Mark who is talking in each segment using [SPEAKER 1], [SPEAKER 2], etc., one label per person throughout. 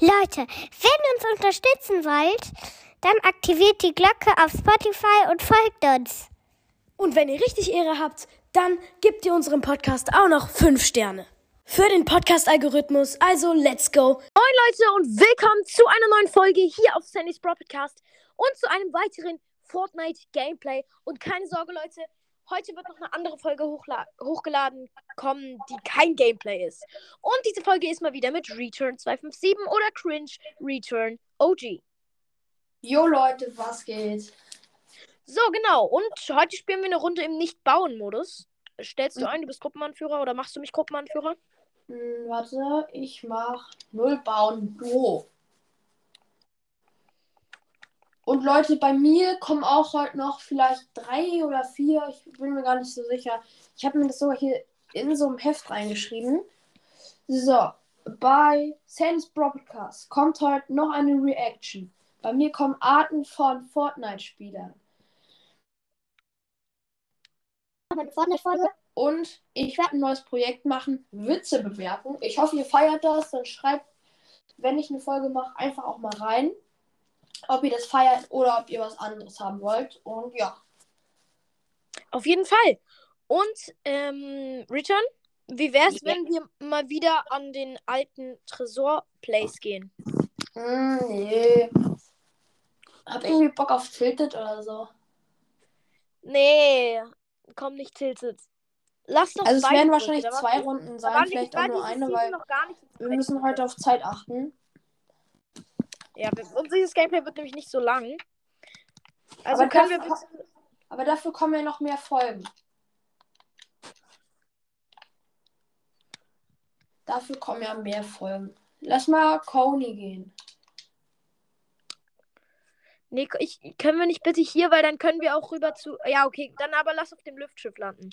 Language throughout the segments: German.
[SPEAKER 1] Leute, wenn ihr uns unterstützen wollt, dann aktiviert die Glocke auf Spotify und folgt uns.
[SPEAKER 2] Und wenn ihr richtig Ehre habt, dann gebt ihr unserem Podcast auch noch 5 Sterne. Für den Podcast-Algorithmus, also let's go. Moin Leute und willkommen zu einer neuen Folge hier auf Sandys Bro Podcast und zu einem weiteren Fortnite-Gameplay. Und keine Sorge Leute, heute wird noch eine andere Folge hochgeladen kommen, die kein Gameplay ist. Und diese Folge ist mal wieder mit Return 257 oder Cringe Return OG.
[SPEAKER 3] Jo Leute, was geht?
[SPEAKER 2] So, genau. Und heute spielen wir eine Runde im Nicht-Bauen-Modus. Stellst du mhm. ein, du bist Gruppenanführer oder machst du mich Gruppenanführer?
[SPEAKER 3] Hm, warte, ich mach Null Bauen Duo. Und Leute, bei mir kommen auch heute noch vielleicht drei oder vier, ich bin mir gar nicht so sicher. Ich habe mir das sogar hier in so einem Heft reingeschrieben. So, bei Sans Broadcast kommt heute noch eine Reaction. Bei mir kommen Arten von Fortnite-Spielern. Und ich werde ein neues Projekt machen, Witze bewerten. Ich hoffe, ihr feiert das. Dann schreibt, wenn ich eine Folge mache, einfach auch mal rein ob ihr das feiert oder ob ihr was anderes haben wollt. Und ja.
[SPEAKER 2] Auf jeden Fall. Und ähm, Return, wie wär's, ja. wenn wir mal wieder an den alten Tresor-Place gehen?
[SPEAKER 3] Mm, nee. Hab irgendwie Bock auf Tilted oder so.
[SPEAKER 2] Nee, komm nicht Tilted. Lass doch
[SPEAKER 3] Also es werden wahrscheinlich zwei Runden sein, vielleicht auch nur eine, weil wir müssen heute auf Zeit achten.
[SPEAKER 2] Ja, und dieses Gameplay wird nämlich nicht so lang.
[SPEAKER 3] Also aber können dafür, wir Aber dafür kommen ja noch mehr Folgen. Dafür kommen ja mehr Folgen. Lass mal Coney gehen.
[SPEAKER 2] Nee, ich, können wir nicht bitte hier, weil dann können wir auch rüber zu. Ja, okay, dann aber lass auf dem Luftschiff landen.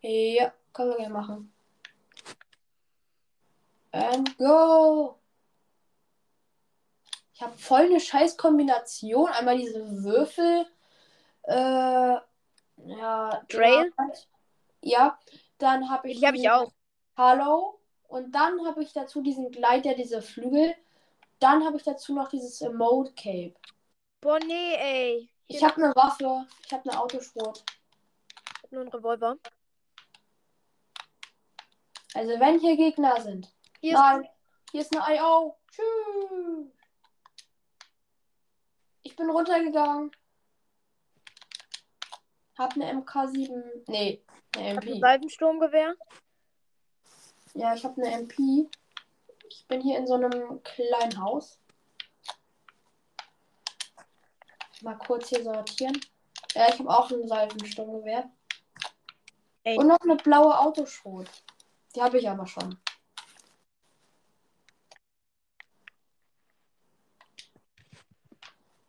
[SPEAKER 3] Ja, können wir gerne machen. And go! Ich habe voll eine scheiß Kombination. Einmal diese Würfel. Äh, ja.
[SPEAKER 2] Trail?
[SPEAKER 3] Ja. Dann habe ich.
[SPEAKER 2] Die habe ich auch.
[SPEAKER 3] Hallo. Und dann habe ich dazu diesen Gleiter, diese Flügel. Dann habe ich dazu noch dieses Emote Cape.
[SPEAKER 2] Boah, nee, ey.
[SPEAKER 3] Ich habe eine Waffe. Ich habe eine Autoschrot.
[SPEAKER 2] Nur ein Revolver.
[SPEAKER 3] Also wenn hier Gegner sind. Hier Nein. Ist... Hier ist eine IO. Tschüss. Bin runtergegangen. Hab eine MK7. Nee, eine MP.
[SPEAKER 2] Ein Seitensturmgewehr?
[SPEAKER 3] Ja, ich habe eine MP. Ich bin hier in so einem kleinen Haus. Mal kurz hier sortieren. Ja, ich habe auch ein Seifensturmgewehr. Und noch eine blaue Autoschrot. Die habe ich aber schon.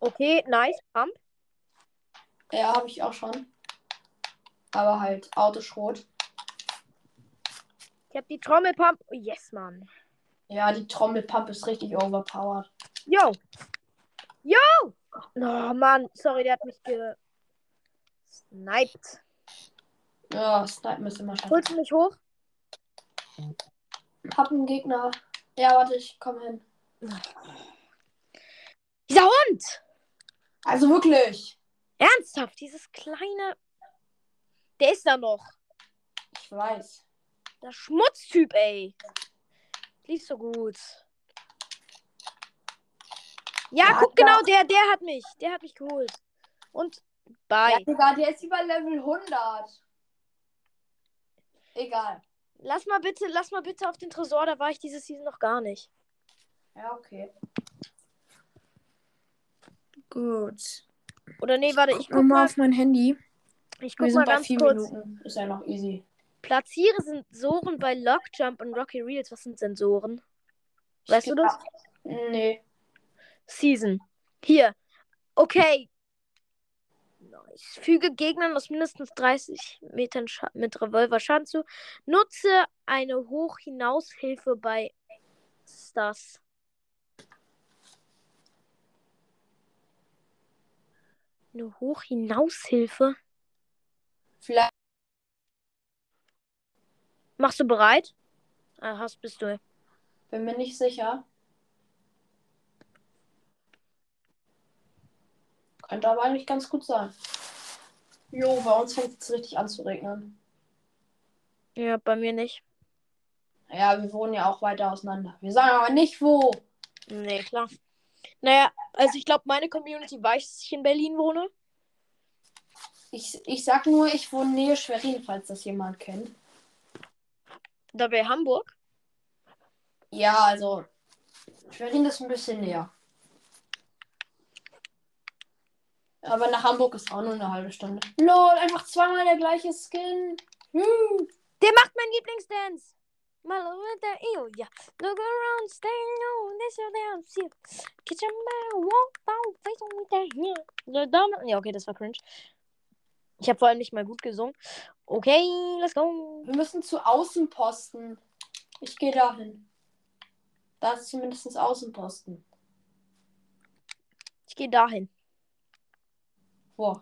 [SPEAKER 2] Okay, nice. Pump.
[SPEAKER 3] Ja, habe ich auch schon. Aber halt Autoschrot.
[SPEAKER 2] Ich habe die Trommelpump. Oh, yes, Mann.
[SPEAKER 3] Ja, die Trommelpump ist richtig overpowered.
[SPEAKER 2] Yo! Yo! Oh, Mann. Sorry, der hat mich gesniped.
[SPEAKER 3] Ja, snipen ist immer scheiße.
[SPEAKER 2] Holst du mich hoch?
[SPEAKER 3] Hab einen Gegner. Ja, warte, ich komm hin.
[SPEAKER 2] Dieser Hund!
[SPEAKER 3] Also wirklich.
[SPEAKER 2] Ernsthaft, dieses kleine. Der ist da noch.
[SPEAKER 3] Ich weiß.
[SPEAKER 2] Der Schmutztyp, ey. Lief so gut. Ja, ja guck genau, der, der hat mich. Der hat mich geholt. Und bye. Ja,
[SPEAKER 3] Digga, der ist über Level 100. Egal.
[SPEAKER 2] Lass mal bitte, lass mal bitte auf den Tresor, da war ich diese Season noch gar nicht.
[SPEAKER 3] Ja, okay. Gut.
[SPEAKER 2] Oder nee, warte, ich
[SPEAKER 3] guck mal auf mein Handy.
[SPEAKER 2] Ich guck Wir mal ganz kurz.
[SPEAKER 3] Minuten. Ist ja noch easy.
[SPEAKER 2] Platziere Sensoren bei Lockjump und Rocky Reels. Was sind Sensoren? Weißt ich du das?
[SPEAKER 3] Nee.
[SPEAKER 2] Season. Hier. Okay. Nice. Füge Gegnern aus mindestens 30 Metern Scha mit Revolver Schaden zu. Nutze eine Hochhinaushilfe bei Stars. Eine Hochhinaushilfe?
[SPEAKER 3] Vielleicht.
[SPEAKER 2] Machst du bereit? Ah, hast bist du.
[SPEAKER 3] Bin mir nicht sicher. Könnte aber eigentlich ganz gut sein. Jo, bei uns fängt es richtig an zu regnen.
[SPEAKER 2] Ja, bei mir nicht.
[SPEAKER 3] Ja, wir wohnen ja auch weiter auseinander. Wir sagen aber nicht wo.
[SPEAKER 2] Nee, klar. Naja, also ich glaube, meine Community weiß, dass ich in Berlin wohne.
[SPEAKER 3] Ich, ich sag nur, ich wohne nähe Schwerin, falls das jemand kennt.
[SPEAKER 2] Da bei Hamburg.
[SPEAKER 3] Ja, also Schwerin ist ein bisschen näher. Aber nach Hamburg ist auch nur eine halbe Stunde. Lol, einfach zweimal der gleiche Skin. Hm.
[SPEAKER 2] Der macht meinen Lieblingsdance. Mal with the eel, ja. Look around, stay low, this is down, see. Kitchen man, walk down, face with the heel. The dumb- Ja, okay, das war cringe. Ich habe vor allem nicht mal gut gesungen. Okay, let's go.
[SPEAKER 3] Wir müssen zu Außenposten. Ich gehe dahin. Da ist zumindest Außenposten.
[SPEAKER 2] Ich gehe dahin.
[SPEAKER 3] Wo?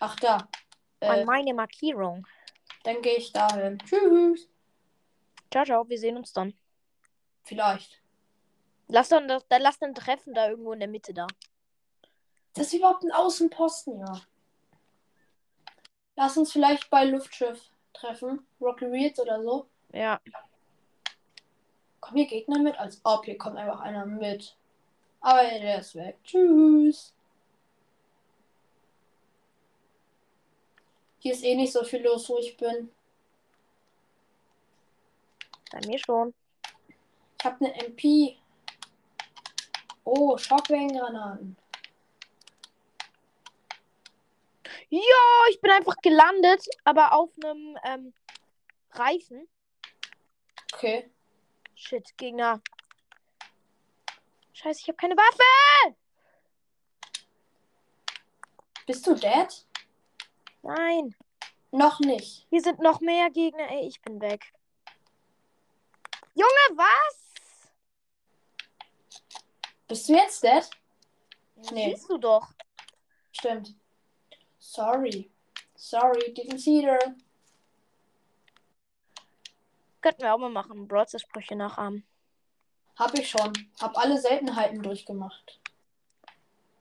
[SPEAKER 3] Ach da. Äh,
[SPEAKER 2] meine Markierung.
[SPEAKER 3] dann gehe ich dahin. Tschüss.
[SPEAKER 2] Ciao, ciao, wir sehen uns dann.
[SPEAKER 3] Vielleicht.
[SPEAKER 2] Lass dann, dann lass dann treffen da irgendwo in der Mitte da.
[SPEAKER 3] Das ist überhaupt ein Außenposten, ja. Lass uns vielleicht bei Luftschiff treffen. Rocky Reeds oder so.
[SPEAKER 2] Ja.
[SPEAKER 3] Kommen hier Gegner mit? Als ob hier kommt einfach einer mit. Aber der ist weg. Tschüss. Hier ist eh nicht so viel los, wo ich bin.
[SPEAKER 2] Bei mir schon.
[SPEAKER 3] Ich habe eine MP. Oh, Schockwellengranaten.
[SPEAKER 2] Ja, ich bin einfach gelandet, aber auf einem ähm, Reifen.
[SPEAKER 3] Okay.
[SPEAKER 2] Shit, Gegner. Scheiße, ich habe keine Waffe.
[SPEAKER 3] Bist du dead?
[SPEAKER 2] Nein.
[SPEAKER 3] Noch nicht.
[SPEAKER 2] Hier sind noch mehr Gegner. Ey, ich bin weg. Junge, was?
[SPEAKER 3] Bist du jetzt dead? Nee.
[SPEAKER 2] Siehst du doch.
[SPEAKER 3] Stimmt. Sorry. Sorry, didn't see her.
[SPEAKER 2] Könnten wir auch mal machen. Broadsprüche nachahmen.
[SPEAKER 3] Hab ich schon. Hab alle Seltenheiten durchgemacht.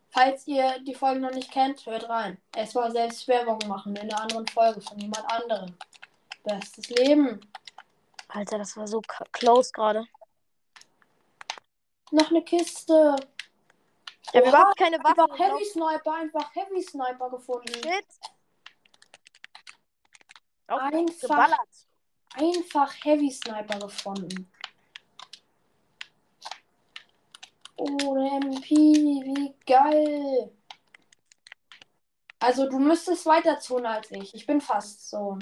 [SPEAKER 3] Falls ihr die Folge noch nicht kennt, hört rein. Es war selbst Werbung machen in einer anderen Folge von jemand anderem. Bestes Leben.
[SPEAKER 2] Alter, das war so close gerade.
[SPEAKER 3] Noch eine Kiste.
[SPEAKER 2] Ich habe überhaupt keine Waffe.
[SPEAKER 3] Einfach Heavy Sniper, einfach Heavy Sniper gefunden.
[SPEAKER 2] Shit. Auf mich
[SPEAKER 3] Einfach.
[SPEAKER 2] geballert.
[SPEAKER 3] Einfach Heavy Sniper gefunden. Oh, MP, wie geil. Also du müsstest weiter tun als ich. Ich bin fast so.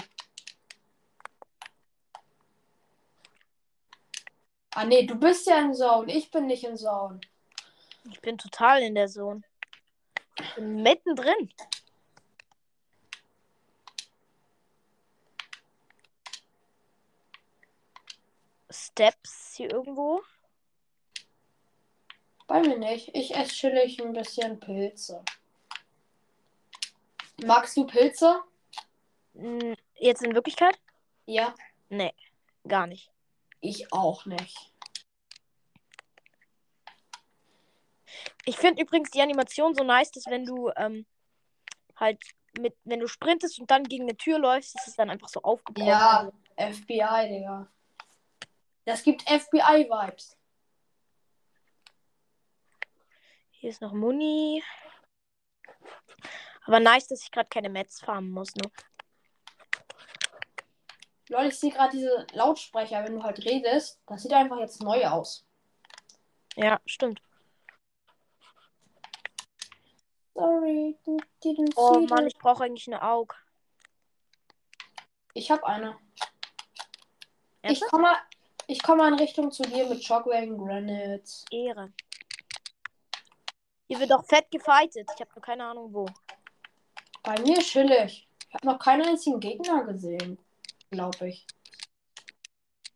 [SPEAKER 3] Ah nee, du bist ja in Zone. Ich bin nicht in Zone.
[SPEAKER 2] Ich bin total in der Zone. Ich bin mittendrin. Steps hier irgendwo.
[SPEAKER 3] Bei mir nicht. Ich esse chillig ein bisschen Pilze. Magst du Pilze?
[SPEAKER 2] Jetzt in Wirklichkeit?
[SPEAKER 3] Ja.
[SPEAKER 2] Nee, gar nicht.
[SPEAKER 3] Ich auch nicht.
[SPEAKER 2] Ich finde übrigens die Animation so nice, dass wenn du ähm, halt mit, wenn du sprintest und dann gegen eine Tür läufst, ist es dann einfach so aufgebaut.
[SPEAKER 3] Ja, FBI, Digga. Das gibt FBI-Vibes.
[SPEAKER 2] Hier ist noch Muni. Aber nice, dass ich gerade keine Mets farmen muss, ne?
[SPEAKER 3] Leute, ich sehe gerade diese Lautsprecher, wenn du halt redest. Das sieht einfach jetzt neu aus.
[SPEAKER 2] Ja, stimmt.
[SPEAKER 3] Sorry, didn't
[SPEAKER 2] Oh Mann, ich brauche eigentlich eine Aug.
[SPEAKER 3] Ich habe eine. Ich
[SPEAKER 2] Ernsthaft?
[SPEAKER 3] komme ich komme in Richtung zu dir mit Shockwave Granites.
[SPEAKER 2] Ehre. Hier wird doch fett gefightet. Ich habe nur keine Ahnung wo.
[SPEAKER 3] Bei mir chillig. Ich habe noch keinen einzigen Gegner gesehen. Glaube ich.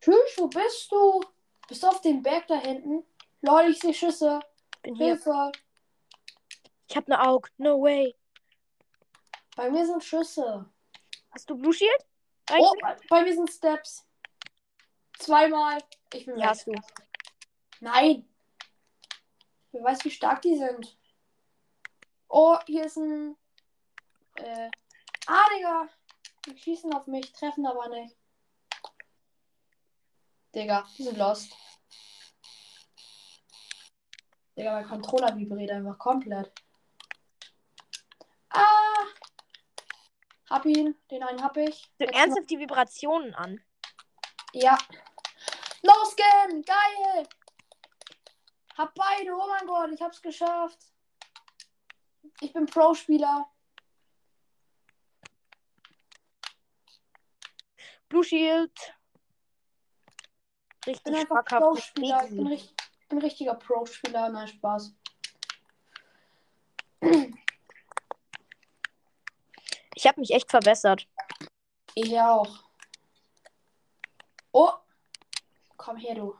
[SPEAKER 3] Tschüss, wo bist du? Bist du auf dem Berg da hinten? Lol, ich sehe Schüsse.
[SPEAKER 2] Bin hier.
[SPEAKER 3] Hilfe.
[SPEAKER 2] Ich habe eine Aug. No way.
[SPEAKER 3] Bei mir sind Schüsse.
[SPEAKER 2] Hast du Blue Shield?
[SPEAKER 3] Oh, bei, bei mir sind Steps. Zweimal. Ich bin
[SPEAKER 2] Ja,
[SPEAKER 3] weg.
[SPEAKER 2] hast du.
[SPEAKER 3] Nein. Wer weiß, wie stark die sind. Oh, hier ist ein. Äh. Ah, Digga. Die schießen auf mich, treffen aber nicht. Digga, die sind lost. Digga, mein Controller vibriert einfach komplett. Ah! Hab ihn, den einen hab ich.
[SPEAKER 2] Du
[SPEAKER 3] Jetzt
[SPEAKER 2] ernsthaft die Vibrationen an.
[SPEAKER 3] Ja. No Skin! Geil! Hab beide, oh mein Gott, ich hab's geschafft. Ich bin Pro-Spieler.
[SPEAKER 2] Blue Shield.
[SPEAKER 3] Ich bin
[SPEAKER 2] Richtig
[SPEAKER 3] einfach. Pro-Spieler. Ich bin, richt- ich bin richtiger Pro-Spieler. Nein, Spaß.
[SPEAKER 2] Ich habe mich echt verbessert.
[SPEAKER 3] Ich auch. Oh! Komm her, du.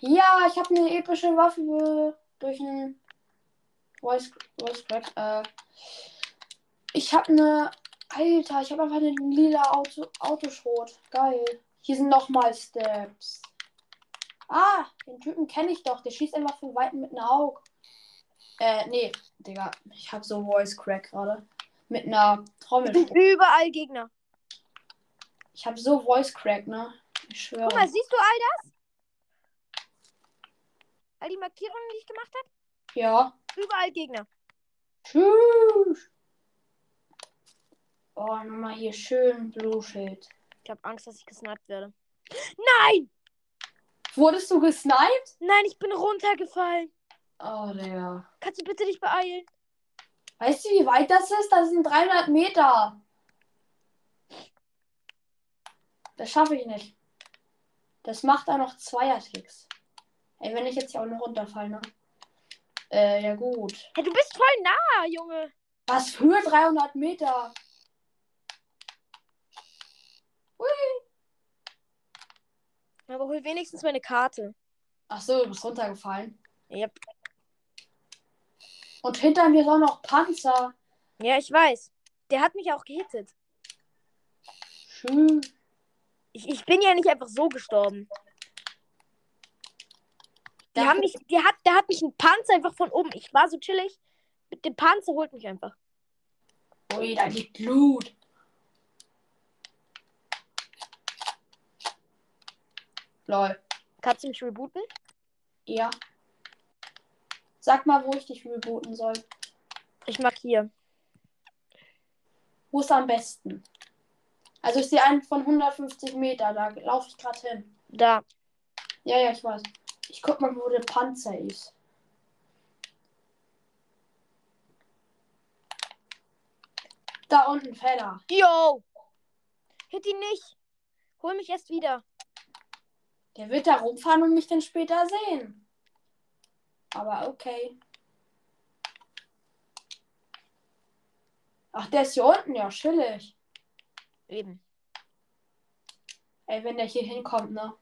[SPEAKER 3] Ja, ich habe eine epische Waffe durch einen Voice, Voice Crack. Äh, ich habe eine. Alter, ich habe einfach einen lila Auto, Autoschrot. Geil. Hier sind nochmal Steps. Ah, den Typen kenne ich doch. Der schießt einfach von Weitem mit einer Auge. Äh, nee, Digga. Ich habe so Voice Crack gerade. Mit einer Trommel.
[SPEAKER 2] Überall Gegner.
[SPEAKER 3] Ich habe so Voice Crack, ne? Ich schwöre.
[SPEAKER 2] Guck mal, siehst du all das? All die Markierungen, die ich gemacht habe?
[SPEAKER 3] Ja.
[SPEAKER 2] Überall Gegner.
[SPEAKER 3] Tschüss. Oh, nochmal hier schön Blue Shield.
[SPEAKER 2] Ich habe Angst, dass ich gesniped werde. Nein!
[SPEAKER 3] Wurdest du gesniped?
[SPEAKER 2] Nein, ich bin runtergefallen.
[SPEAKER 3] Oh, Digga.
[SPEAKER 2] Kannst du bitte dich beeilen?
[SPEAKER 3] Weißt du, wie weit das ist? Das sind 300 Meter. Das schaffe ich nicht. Das macht auch noch Zweierticks. Ey, wenn ich jetzt hier auch noch runterfalle, ne? Äh, ja gut.
[SPEAKER 2] Hey, du bist voll nah, Junge.
[SPEAKER 3] Was für 300 Meter? Hui.
[SPEAKER 2] Aber hol wenigstens meine Karte.
[SPEAKER 3] Ach so, du bist runtergefallen.
[SPEAKER 2] Yep.
[SPEAKER 3] Und hinter mir ist auch noch Panzer.
[SPEAKER 2] Ja, ich weiß. Der hat mich auch gehittet.
[SPEAKER 3] Schön.
[SPEAKER 2] Ich, ich bin ja nicht einfach so gestorben. Die
[SPEAKER 3] Ja.
[SPEAKER 2] haben mich, die hat, der hat mich ein Panzer einfach von oben. Ich war so chillig. Mit dem Panzer holt mich einfach.
[SPEAKER 3] Ui, da liegt Blut. Lol.
[SPEAKER 2] Kannst du mich rebooten?
[SPEAKER 3] Ja. Sag mal, wo ich dich rebooten soll.
[SPEAKER 2] Ich markiere.
[SPEAKER 3] Wo ist am besten? Also ich sehe einen von 150 Meter, da laufe ich gerade hin.
[SPEAKER 2] Da.
[SPEAKER 3] Ja, ja, ich weiß. Ich guck mal, wo der Panzer ist. Da unten, Feller.
[SPEAKER 2] Yo! Hit ihn nicht. Hol mich erst wieder.
[SPEAKER 3] Der wird da rumfahren und mich dann später sehen. Aber okay. Ach, der ist hier unten, ja, chillig.
[SPEAKER 2] Eben.
[SPEAKER 3] Ey, wenn der hier hinkommt, ne?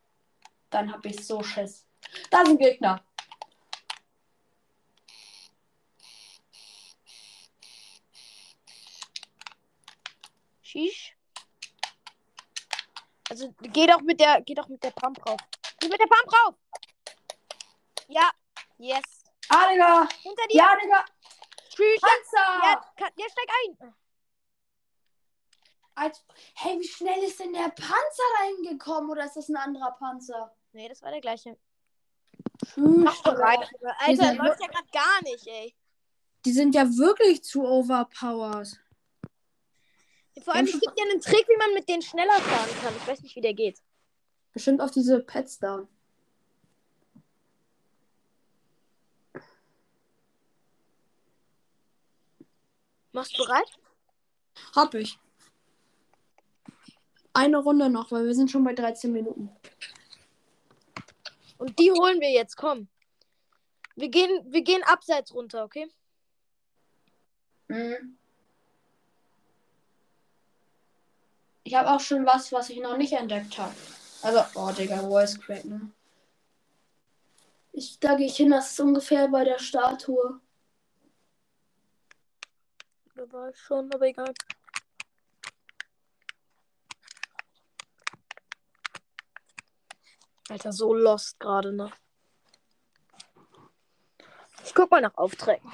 [SPEAKER 3] Dann hab ich so Schiss. Da ist ein Gegner.
[SPEAKER 2] Shish. Also geh doch mit der, geh doch mit der Pump rauf. Geh mit der Pump rauf. Ja. Yes.
[SPEAKER 3] Ah, Digga.
[SPEAKER 2] Hinter dir.
[SPEAKER 3] Ja, Digga.
[SPEAKER 2] Tschüss.
[SPEAKER 3] Panzer.
[SPEAKER 2] Ja, ja, steig ein.
[SPEAKER 3] Als, hey, wie schnell ist denn der Panzer reingekommen? Oder ist das ein anderer Panzer?
[SPEAKER 2] Nee, das war der gleiche.
[SPEAKER 3] Tschüss. Digga.
[SPEAKER 2] Alter,
[SPEAKER 3] sind
[SPEAKER 2] läuft ja gerade gar nicht, ey.
[SPEAKER 3] Die sind ja wirklich zu overpowered.
[SPEAKER 2] Vor allem, es gibt ja einen Trick, wie man mit denen schneller fahren kann. Ich weiß nicht, wie der geht.
[SPEAKER 3] Bestimmt auf diese Pets da.
[SPEAKER 2] Machst du bereit?
[SPEAKER 3] Hab ich. Eine Runde noch, weil wir sind schon bei 13 Minuten.
[SPEAKER 2] Und die holen wir jetzt, komm. Wir gehen, wir gehen abseits runter, okay?
[SPEAKER 3] Mhm. Ich habe auch schon was, was ich noch nicht entdeckt habe. Also, oh Digga, Voice Crack, ne? Ich, da gehe ich hin, das ist ungefähr bei der Statue.
[SPEAKER 2] Da war ich schon, aber egal. Alter, so lost gerade, ne? Ich guck mal nach Aufträgen.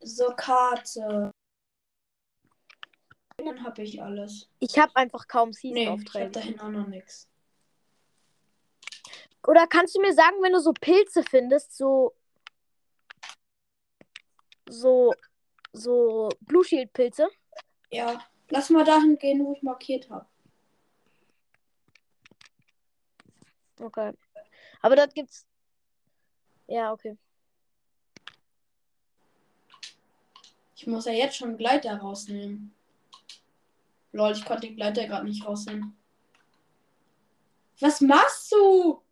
[SPEAKER 3] So, Karte. Dann habe ich alles.
[SPEAKER 2] Ich habe einfach kaum
[SPEAKER 3] Nee, ich habe
[SPEAKER 2] Season-Aufträge.
[SPEAKER 3] dahin auch noch nichts.
[SPEAKER 2] Oder kannst du mir sagen, wenn du so Pilze findest, so. So. So Blue Shield Pilze?
[SPEAKER 3] Ja, lass mal dahin gehen, wo ich markiert habe.
[SPEAKER 2] Okay. Aber dort gibt's. Ja, okay.
[SPEAKER 3] Ich muss ja jetzt schon Gleiter rausnehmen. Lol, ich konnte den Gleiter gerade nicht rausnehmen. Was machst du?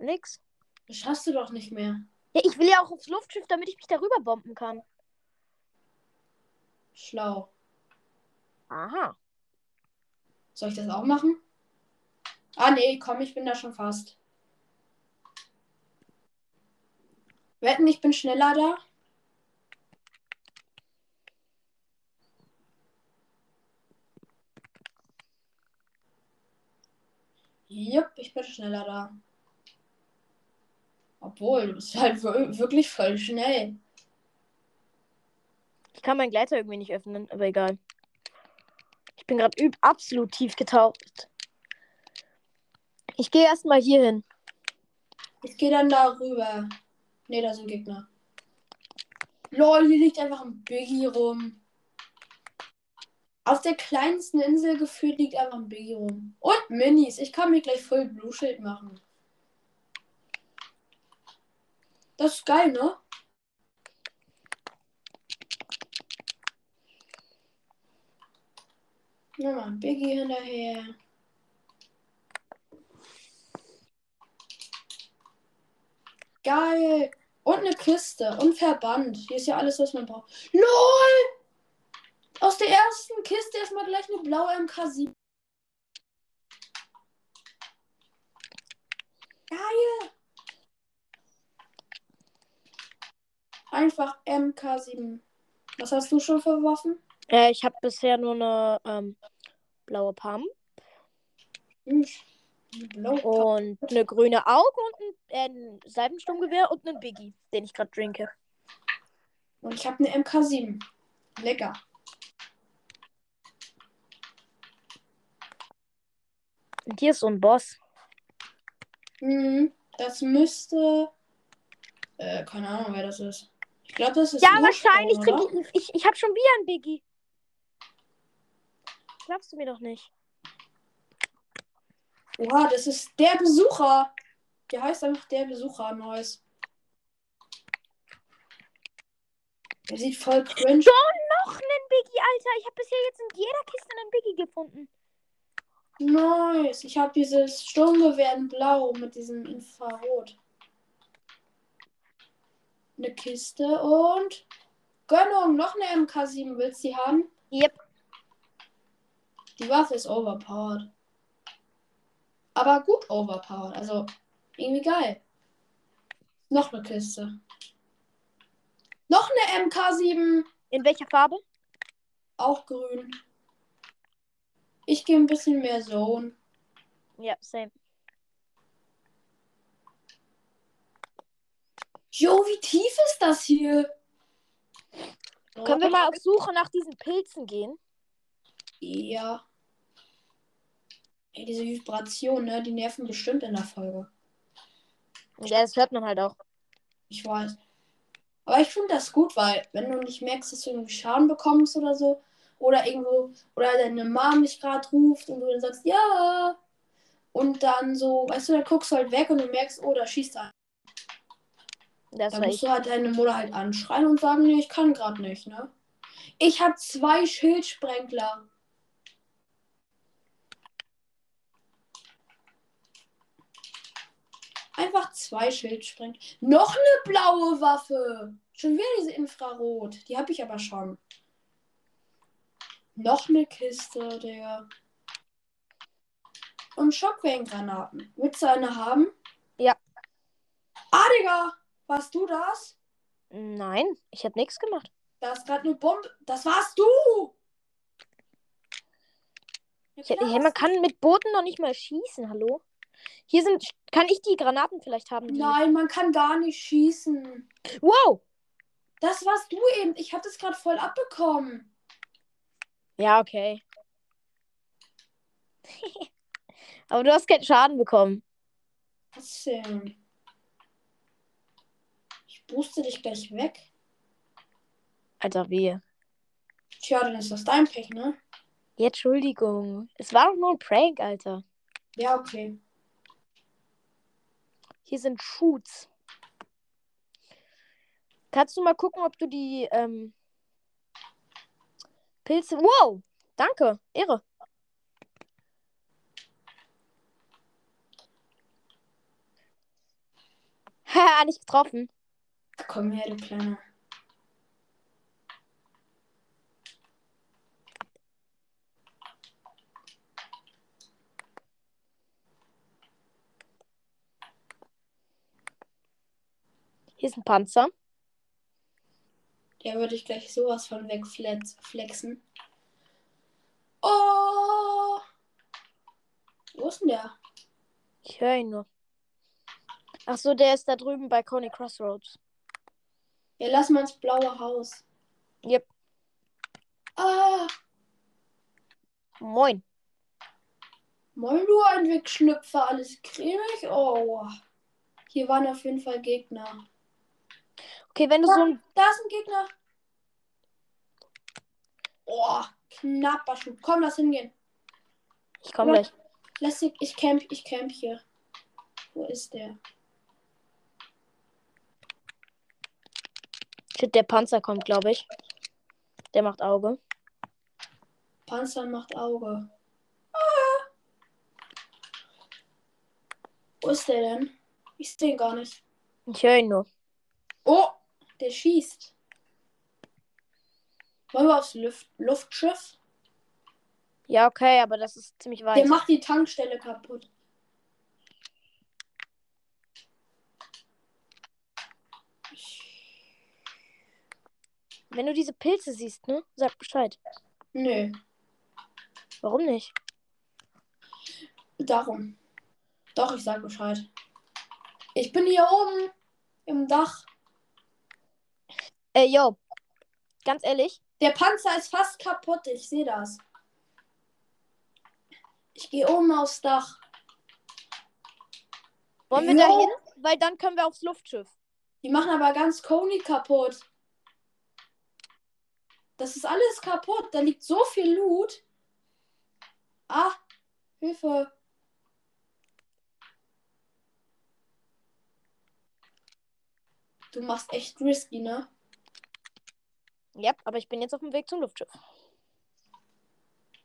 [SPEAKER 2] Nix.
[SPEAKER 3] Das schaffst du doch nicht mehr.
[SPEAKER 2] Ja, ich will ja auch aufs Luftschiff, damit ich mich darüber bomben kann.
[SPEAKER 3] Schlau.
[SPEAKER 2] Aha.
[SPEAKER 3] Soll ich das auch machen? Ah, nee, komm, ich bin da schon fast. Wetten, ich bin schneller da? Jupp, ich bin schneller da. Obwohl, du bist halt wir- wirklich voll schnell.
[SPEAKER 2] Ich kann meinen Gleiter irgendwie nicht öffnen, aber egal. Ich bin gerade absolut tief getaucht. Ich gehe erstmal hier hin.
[SPEAKER 3] Ich gehe dann da rüber. Ne, da sind Gegner. Lol, hier liegt einfach ein Biggie rum. Auf der kleinsten Insel gefühlt liegt einfach ein Biggie rum. Und Minis. Ich kann mir gleich voll Blue Shield machen. Das ist geil, ne? Nochmal ein Biggie hinterher. Geil. Und eine Kiste. Und Verband. Hier ist ja alles, was man braucht. LOL! Aus der ersten Kiste erstmal gleich eine blaue MK7. Geil. Einfach MK7. Was hast du schon für Waffen?
[SPEAKER 2] Äh, ich habe bisher nur eine ähm, blaue Pump
[SPEAKER 3] Hm,
[SPEAKER 2] und eine grüne Auge und ein, äh, Seitensturmgewehr und einen Biggie, den ich gerade trinke.
[SPEAKER 3] Und ich habe eine MK7. Lecker.
[SPEAKER 2] Hier ist so ein Boss.
[SPEAKER 3] Hm, das müsste. Äh, keine Ahnung, wer das ist. Ich glaube, das ist.
[SPEAKER 2] Ja, wahrscheinlich trinke ich. Ich, ich habe schon wieder einen Biggie. Glaubst du mir doch nicht?
[SPEAKER 3] Oha, das ist der Besucher. Der heißt einfach der Besucher Neues. Der sieht voll cringe.
[SPEAKER 2] Noch einen Biggie, Alter. Ich habe bisher jetzt in jeder Kiste einen Biggie gefunden.
[SPEAKER 3] Nice. Ich habe dieses Sturmgewehr in Blau mit diesem Infrarot. Eine Kiste und. Gönnung, noch eine MK7. Willst du die haben?
[SPEAKER 2] Yep.
[SPEAKER 3] Die Waffe ist overpowered. Aber gut overpowered. Also, irgendwie geil. Noch eine Kiste. Noch eine MK7.
[SPEAKER 2] In welcher Farbe?
[SPEAKER 3] Auch grün. Ich gehe ein bisschen mehr Zone.
[SPEAKER 2] Ja, same.
[SPEAKER 3] Jo, wie tief ist das hier?
[SPEAKER 2] Können wir mal auf Suche nach diesen Pilzen gehen?
[SPEAKER 3] Ja. Ey, diese Vibration, ne? Die nerven bestimmt in der Folge.
[SPEAKER 2] Ja, das hört man halt auch.
[SPEAKER 3] Ich weiß. Aber ich finde das gut, weil wenn du nicht merkst, dass du irgendwie Schaden bekommst oder so, oder irgendwo, oder deine Mom dich gerade ruft und du dann sagst, ja. Und dann so, weißt du, dann guckst du halt weg und du merkst, oh, da schießt einer.
[SPEAKER 2] Das
[SPEAKER 3] Dann musst du halt deine Mutter halt anschreien und sagen, nee, ich kann gerade nicht, ne? Ich habe zwei Schildsprengler. Einfach zwei Schildsprengler. Noch eine blaue Waffe. Schon wieder diese Infrarot. Die habe ich aber schon. Noch eine Kiste, Digga. Und Schockwellengranaten. Willst du eine haben?
[SPEAKER 2] Ja.
[SPEAKER 3] Ah, Digga. Warst du das?
[SPEAKER 2] Nein, ich habe nichts gemacht.
[SPEAKER 3] Da ist gerade eine Bombe. Das warst du! Ja, klar,
[SPEAKER 2] ich, man kann mit Booten noch nicht mal schießen, hallo? Hier sind. Kann ich die Granaten vielleicht haben? Die...
[SPEAKER 3] Nein, man kann gar nicht schießen.
[SPEAKER 2] Wow!
[SPEAKER 3] Das warst du eben. Ich hatte es gerade voll abbekommen.
[SPEAKER 2] Ja, okay. Aber du hast keinen Schaden bekommen.
[SPEAKER 3] Was denn? Ich booste dich gleich weg.
[SPEAKER 2] Alter, wehe.
[SPEAKER 3] Tja, dann ist das dein Pech, ne?
[SPEAKER 2] Ja, Entschuldigung. Es war doch nur ein Prank, Alter.
[SPEAKER 3] Ja, okay.
[SPEAKER 2] Hier sind Shoots. Kannst du mal gucken, ob du die ähm, Pilze. Wow! Danke. Ehre. Haha, nicht getroffen.
[SPEAKER 3] Komm her, du Kleiner.
[SPEAKER 2] Hier ist ein Panzer.
[SPEAKER 3] Der würde ich gleich sowas von wegflexen. Oh! Wo ist denn der?
[SPEAKER 2] Ich höre ihn nur. Ach so, der ist da drüben bei Coney Crossroads.
[SPEAKER 3] Ja, lass mal ins blaue Haus.
[SPEAKER 2] Yep.
[SPEAKER 3] Ah!
[SPEAKER 2] Moin.
[SPEAKER 3] Moin, du ein Wegschlüpfer, alles cremig? Oh. Hier waren auf jeden Fall Gegner.
[SPEAKER 2] Okay, wenn du so ein.
[SPEAKER 3] Da ist ein Gegner. Oh, knapper Schub. Komm, lass hingehen.
[SPEAKER 2] Ich komme gleich.
[SPEAKER 3] Lass ich, ich camp, ich camp hier. Wo ist der?
[SPEAKER 2] Shit, der Panzer kommt, glaube ich. Der macht Auge.
[SPEAKER 3] Panzer macht Auge. Ah. Wo ist der denn? Ich sehe ihn gar nicht.
[SPEAKER 2] Ich höre ihn nur.
[SPEAKER 3] Oh, der schießt. Wollen wir aufs Luft Luftschiff?
[SPEAKER 2] Ja, okay, aber das ist ziemlich weit.
[SPEAKER 3] Der macht die Tankstelle kaputt.
[SPEAKER 2] Wenn du diese Pilze siehst, ne? Sag Bescheid.
[SPEAKER 3] Nö,
[SPEAKER 2] Warum nicht?
[SPEAKER 3] darum. Doch, ich sag Bescheid. Ich bin hier oben im Dach.
[SPEAKER 2] Äh, yo. Ganz ehrlich,
[SPEAKER 3] Der Panzer ist fast kaputt, ich sehe das. Ich gehe oben aufs Dach.
[SPEAKER 2] wollen wir da hin? Weil dann können wir aufs Luftschiff.
[SPEAKER 3] Die machen aber ganz Coney kaputt. Das ist alles kaputt. Da liegt so viel Loot. Ah, Hilfe. Du machst echt risky, ne?
[SPEAKER 2] Ja, aber ich bin jetzt auf dem Weg zum Luftschiff.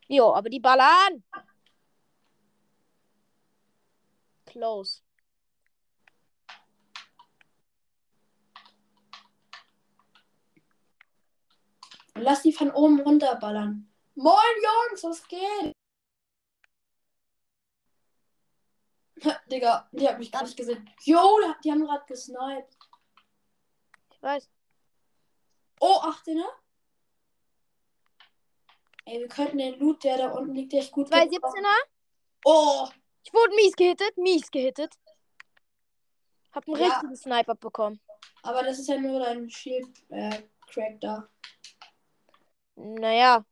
[SPEAKER 2] Jo, aber die ballern! Close.
[SPEAKER 3] Lass die von oben runterballern. Moin Jungs, was geht? Ha, Digga, die hat mich gar nicht gesehen. Jo, die haben gerade gesniped.
[SPEAKER 2] Ich weiß.
[SPEAKER 3] Oh, achte, ne? Ey, wir könnten den Loot, der da unten liegt, echt gut
[SPEAKER 2] Zwei
[SPEAKER 3] gebrauchen.
[SPEAKER 2] 17er.
[SPEAKER 3] Oh,
[SPEAKER 2] Ich wurde mies gehittet, mies gehittet. Hab einen
[SPEAKER 3] Ja.
[SPEAKER 2] richtigen Sniper bekommen.
[SPEAKER 3] aber das ist ja nur dein Shield äh, da.
[SPEAKER 2] Naja,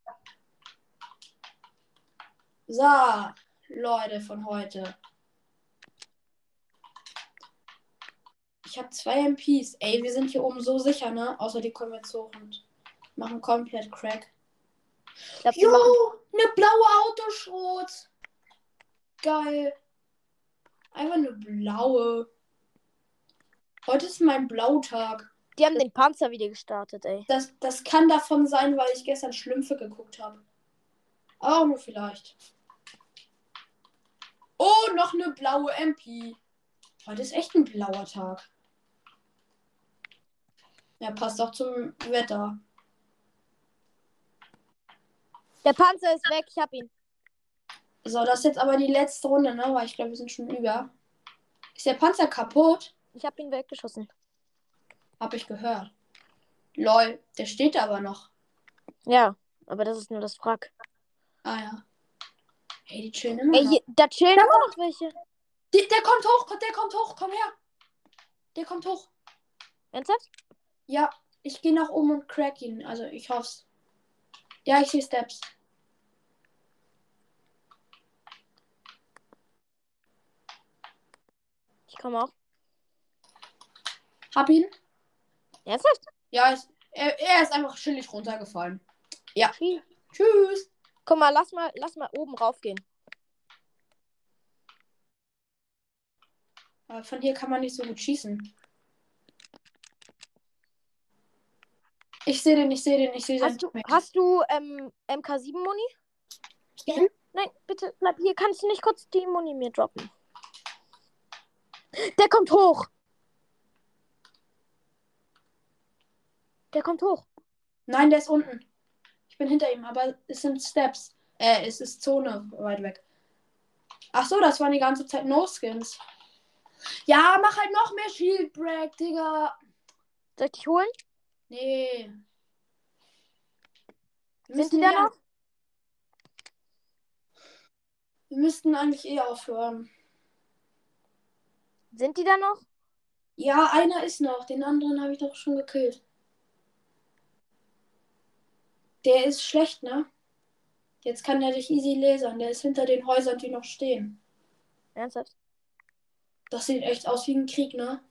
[SPEAKER 3] So, Leute von heute. Ich habe zwei MPs. Ey, wir sind hier oben so sicher, ne? Außer die kommen jetzt hoch und machen komplett Crack.
[SPEAKER 2] machen.
[SPEAKER 3] Jo, eine blaue Autoschrot. Geil. Einfach eine blaue. Heute ist mein Blautag.
[SPEAKER 2] Die haben den Panzer wieder gestartet, ey.
[SPEAKER 3] Das, das kann davon sein, weil ich gestern Schlümpfe geguckt habe. Aber auch nur vielleicht. Oh, noch eine blaue MP. Heute ist echt ein blauer Tag. Ja, passt auch zum Wetter.
[SPEAKER 2] Der Panzer ist weg, ich hab ihn.
[SPEAKER 3] So, das ist jetzt aber die letzte Runde, ne? Weil ich glaube, wir sind schon über. Ist der Panzer kaputt?
[SPEAKER 2] Ich hab ihn weggeschossen.
[SPEAKER 3] Hab ich gehört. Lol, der steht da aber noch.
[SPEAKER 2] Ja, aber das ist nur das Wrack.
[SPEAKER 3] Ah ja. Hey, die chillen immer
[SPEAKER 2] Ey,
[SPEAKER 3] noch.
[SPEAKER 2] hier, da chillen immer noch welche.
[SPEAKER 3] Die, der kommt hoch, der kommt hoch, komm her. Der kommt hoch.
[SPEAKER 2] Ernsthaft?
[SPEAKER 3] Ja, Ich gehe nach oben und crack ihn. Also ich hoff's. Ja, ich sehe Steps.
[SPEAKER 2] Ich komme auch.
[SPEAKER 3] Hab ihn.
[SPEAKER 2] Ernsthaft?
[SPEAKER 3] Ja, ich, er, er ist einfach chillig runtergefallen. Ja.
[SPEAKER 2] Tschüss.
[SPEAKER 3] Tschüss.
[SPEAKER 2] Guck mal, lass mal, lass mal oben raufgehen.
[SPEAKER 3] Aber von hier kann man nicht so gut schießen. Ich sehe den, ich sehe den, ich sehe
[SPEAKER 2] Hast du,
[SPEAKER 3] den.
[SPEAKER 2] hast du ähm, MK7-Muni?
[SPEAKER 3] Ja.
[SPEAKER 2] Nein, bitte bleib hier. Kannst du nicht kurz die Muni mir droppen? Der kommt hoch. Der kommt hoch.
[SPEAKER 3] Nein, der ist unten. Ich bin hinter ihm, aber es sind Steps. Äh, es ist Zone weit weg. Ach so, das waren die ganze Zeit No-Skins. Ja, mach halt noch mehr Shield Break, Digga.
[SPEAKER 2] Soll ich dich holen?
[SPEAKER 3] Nee. Wir
[SPEAKER 2] Sind die da noch?
[SPEAKER 3] Wir müssten eigentlich eh aufhören.
[SPEAKER 2] Sind die da noch?
[SPEAKER 3] Ja, einer ist noch. Den anderen habe ich doch schon gekillt. Der ist schlecht, ne? Jetzt kann er dich easy lasern. Der ist hinter den Häusern, die noch stehen.
[SPEAKER 2] Ernsthaft?
[SPEAKER 3] Das sieht echt aus wie ein Krieg, ne?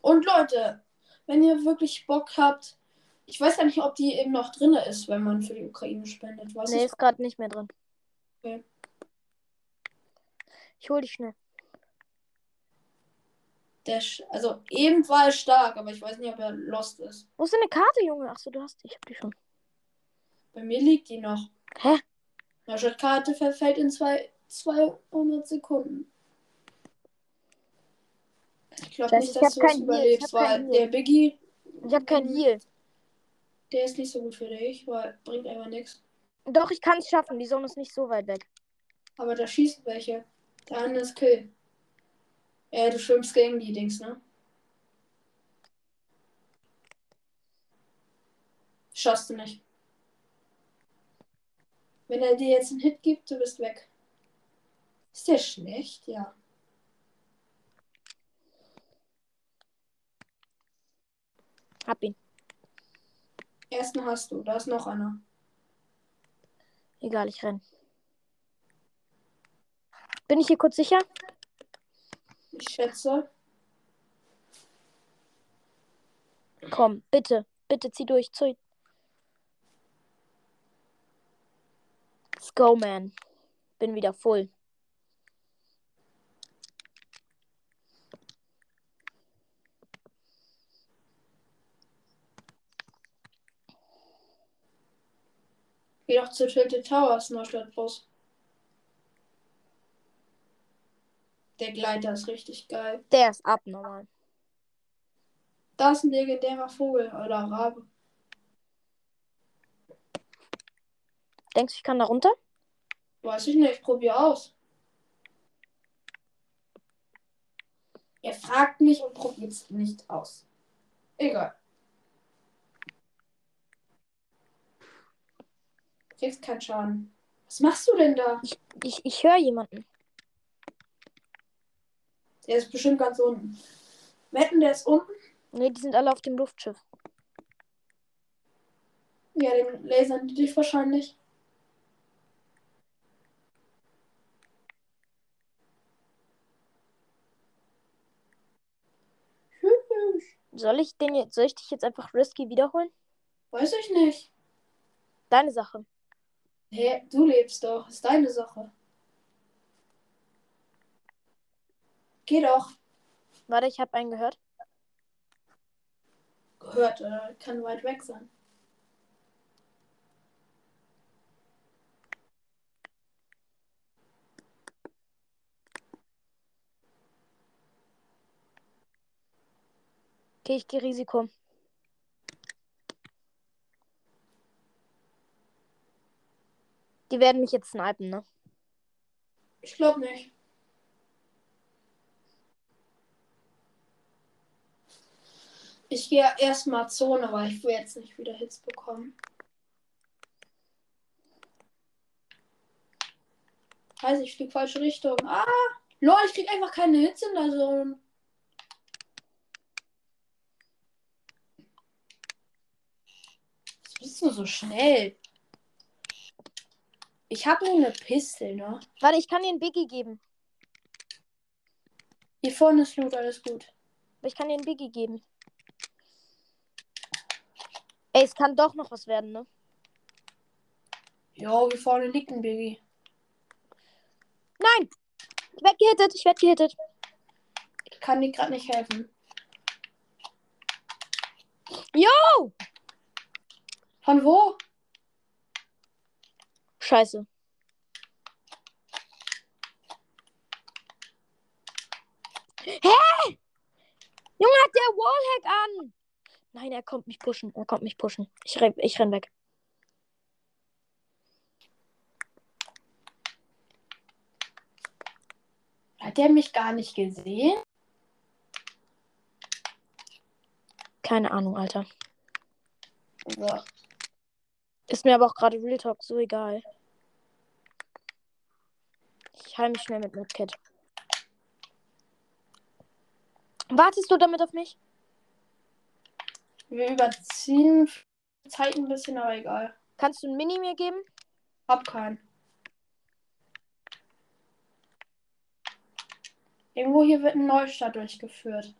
[SPEAKER 3] Und Leute, wenn ihr wirklich Bock habt, ich weiß gar nicht, ob die eben noch drin ist, wenn man für die Ukraine spendet. Weiß
[SPEAKER 2] Nee,
[SPEAKER 3] ich.
[SPEAKER 2] ist gerade nicht mehr drin.
[SPEAKER 3] Okay.
[SPEAKER 2] Ich hol dich schnell.
[SPEAKER 3] Der, sch- also eben war er stark, aber ich weiß nicht, ob er lost ist.
[SPEAKER 2] Wo ist denn eine Karte, Junge? Achso, du hast. Ich hab die schon.
[SPEAKER 3] Bei mir liegt die noch.
[SPEAKER 2] Hä?
[SPEAKER 3] Karte verfällt in zwei, 200 Sekunden. Ich glaube
[SPEAKER 2] Scheiße,
[SPEAKER 3] nicht,
[SPEAKER 2] ich
[SPEAKER 3] dass du es überlebst, weil der Biggie,
[SPEAKER 2] Ich hab keinen Heal.
[SPEAKER 3] der ist nicht so gut für dich, weil bringt einfach nichts.
[SPEAKER 2] Doch, ich kann es schaffen. Die Sonne ist nicht so weit weg.
[SPEAKER 3] Aber da schießen welche. Der eine ist Kill. Äh, du schwimmst gegen die Dings, ne? Schaffst du nicht. Wenn er dir jetzt einen Hit gibt, du bist weg. Ist der schlecht? Ja.
[SPEAKER 2] Hab ihn.
[SPEAKER 3] Ersten hast du, da ist noch einer.
[SPEAKER 2] Egal, ich renn. Bin ich hier kurz sicher?
[SPEAKER 3] Ich schätze.
[SPEAKER 2] Komm, bitte. Bitte zieh durch. Zieh. Let's go, man. Bin wieder full.
[SPEAKER 3] Geh doch zu Tilted Towers, Nordstadtbus. Der Gleiter ist richtig geil.
[SPEAKER 2] Der ist abnormal.
[SPEAKER 3] Da ist ein legendärer Vogel oder Rabe.
[SPEAKER 2] Denkst du, ich kann da runter?
[SPEAKER 3] Weiß ich nicht, probier aus. Er fragt mich und probiert es nicht aus. Egal. Kriegst keinen Schaden. Was machst du denn da?
[SPEAKER 2] Ich, ich höre jemanden.
[SPEAKER 3] Der ist bestimmt ganz unten. Wetten, der ist unten?
[SPEAKER 2] Nee, die sind alle auf dem Luftschiff.
[SPEAKER 3] Ja, den lasern die dich wahrscheinlich.
[SPEAKER 2] Soll ich den jetzt, soll ich dich jetzt einfach risky wiederholen?
[SPEAKER 3] Weiß ich nicht.
[SPEAKER 2] Deine Sache.
[SPEAKER 3] Hä, du lebst doch. Ist deine Sache. Geh doch.
[SPEAKER 2] Warte, ich habe einen gehört.
[SPEAKER 3] Gehört, oder kann weit weg sein.
[SPEAKER 2] Okay, ich gehe Risiko. Die werden mich jetzt snipen, ne?
[SPEAKER 3] Ich glaube nicht. Ich gehe erstmal Zone, weil ich will jetzt nicht wieder Hits bekommen. Weiß ich, flieg falsche Richtung. Ah! Lol, ich krieg einfach keine Hits in der Zone. Bist du so schnell? Ich habe nur eine Pistole, ne?
[SPEAKER 2] Warte, ich kann dir einen Biggie geben.
[SPEAKER 3] Hier vorne ist Loot, alles gut.
[SPEAKER 2] Ich kann dir einen Biggie geben. Ey, es kann doch noch was werden, ne?
[SPEAKER 3] Jo, hier vorne liegt ein Biggie.
[SPEAKER 2] Nein! Ich werd gehittet, ich werd gehittet.
[SPEAKER 3] Ich kann dir gerade nicht helfen.
[SPEAKER 2] Yo!
[SPEAKER 3] Von wo?
[SPEAKER 2] Scheiße. Hä? Junge, hat der Wallhack an? Nein, er kommt mich pushen. Er kommt mich pushen. Ich, renn, ich renn weg.
[SPEAKER 3] Hat der mich gar nicht gesehen?
[SPEAKER 2] Keine Ahnung, Alter.
[SPEAKER 3] So.
[SPEAKER 2] Ist mir aber auch gerade Real Talk so egal. Ich heile mich schnell mit Medkit. Wartest du damit auf mich?
[SPEAKER 3] Wir überziehen Zeit ein bisschen, aber egal.
[SPEAKER 2] Kannst du ein Mini mir geben?
[SPEAKER 3] Hab keinen. Irgendwo hier wird ein Neustart durchgeführt.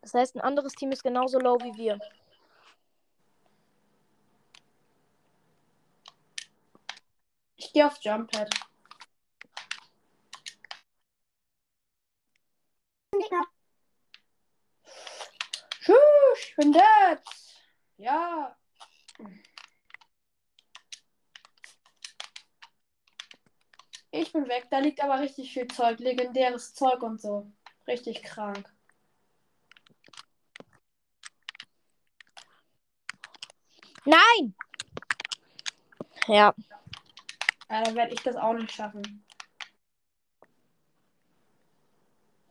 [SPEAKER 2] Das heißt, ein anderes Team ist genauso low wie wir.
[SPEAKER 3] Gehe auf Jumppad. Tschüss, ich bin dead. Ja. Ich bin weg. Da liegt aber richtig viel Zeug. Legendäres Zeug und so. Richtig krank.
[SPEAKER 2] Nein! Ja.
[SPEAKER 3] Ja, dann werde ich das auch nicht schaffen.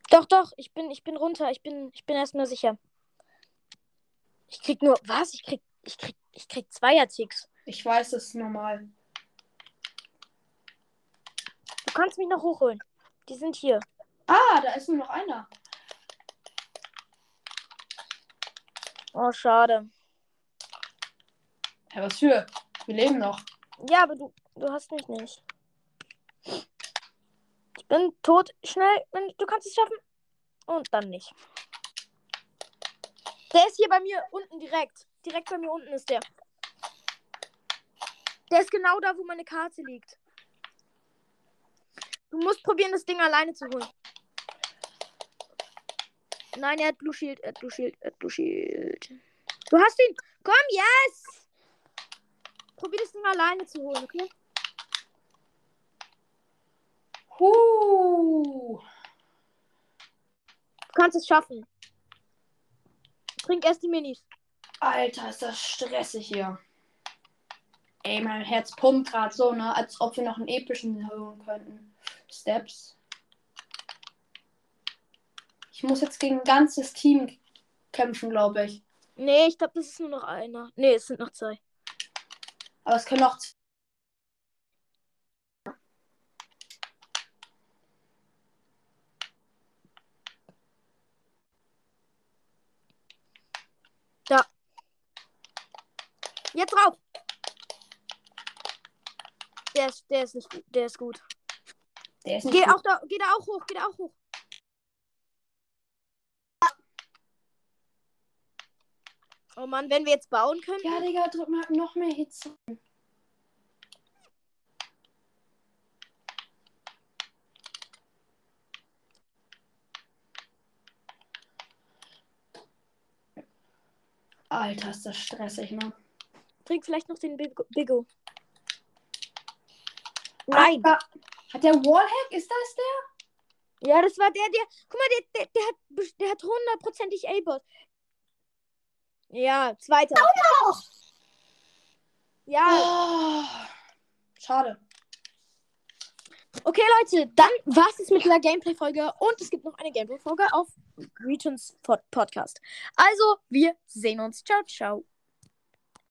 [SPEAKER 2] Doch, doch, ich bin, ich bin runter. Ich bin, ich bin erstmal sicher. Ich krieg nur. Was? Ich krieg. Ich krieg. Ich krieg Zweier-Ticks.
[SPEAKER 3] Ich weiß, das ist normal.
[SPEAKER 2] Du kannst mich noch hochholen. Die sind hier.
[SPEAKER 3] Ah, da ist nur noch einer.
[SPEAKER 2] Oh, schade.
[SPEAKER 3] Ja, was für? Wir leben noch.
[SPEAKER 2] Ja, aber du, du hast mich nicht. Ich bin tot. Schnell, du kannst es schaffen. Und dann nicht. Der ist hier bei mir unten direkt. Direkt bei mir unten ist der. Der ist genau da, wo meine Karte liegt. Du musst probieren, das Ding alleine zu holen. Nein, er hat Blue Shield, er hat Blue Shield, er hat Blue Shield. Du hast ihn. Komm, yes! Probier das Ding alleine zu holen, okay?
[SPEAKER 3] Huh.
[SPEAKER 2] Du kannst es schaffen. Trink erst die Minis.
[SPEAKER 3] Alter, ist das stressig hier. Ey, mein Herz pumpt gerade so, ne? Als ob wir noch einen epischen holen könnten. Steps. Ich muss jetzt gegen ein ganzes Team kämpfen, glaube ich.
[SPEAKER 2] Nee, ich glaube, das ist nur noch einer. Nee, es sind noch zwei.
[SPEAKER 3] Aber es können auch.
[SPEAKER 2] Jetzt drauf! Der ist, der ist nicht gut. Der ist gut.
[SPEAKER 3] Der ist nicht
[SPEAKER 2] Geh
[SPEAKER 3] gut.
[SPEAKER 2] auch da, geh da auch hoch, geh da auch hoch. Oh Mann, wenn wir jetzt bauen können.
[SPEAKER 3] Ja, Digga, drück mal noch mehr Hits. Alter, ist das stressig, ne?
[SPEAKER 2] Trink vielleicht noch den Big- Bigo. Nein.
[SPEAKER 3] Hat der Wallhack? Ist das der?
[SPEAKER 2] Ja, das war der, der. Guck mal, der, der, der hat, der hat hundertprozentig A-Bot. Ja, zweiter. Ja,
[SPEAKER 3] Oh, schade.
[SPEAKER 2] okay, Leute, dann war's es mit der Gameplay-Folge und es gibt noch eine Gameplay-Folge auf Returns Pod Podcast. Also, wir sehen uns. Ciao, ciao.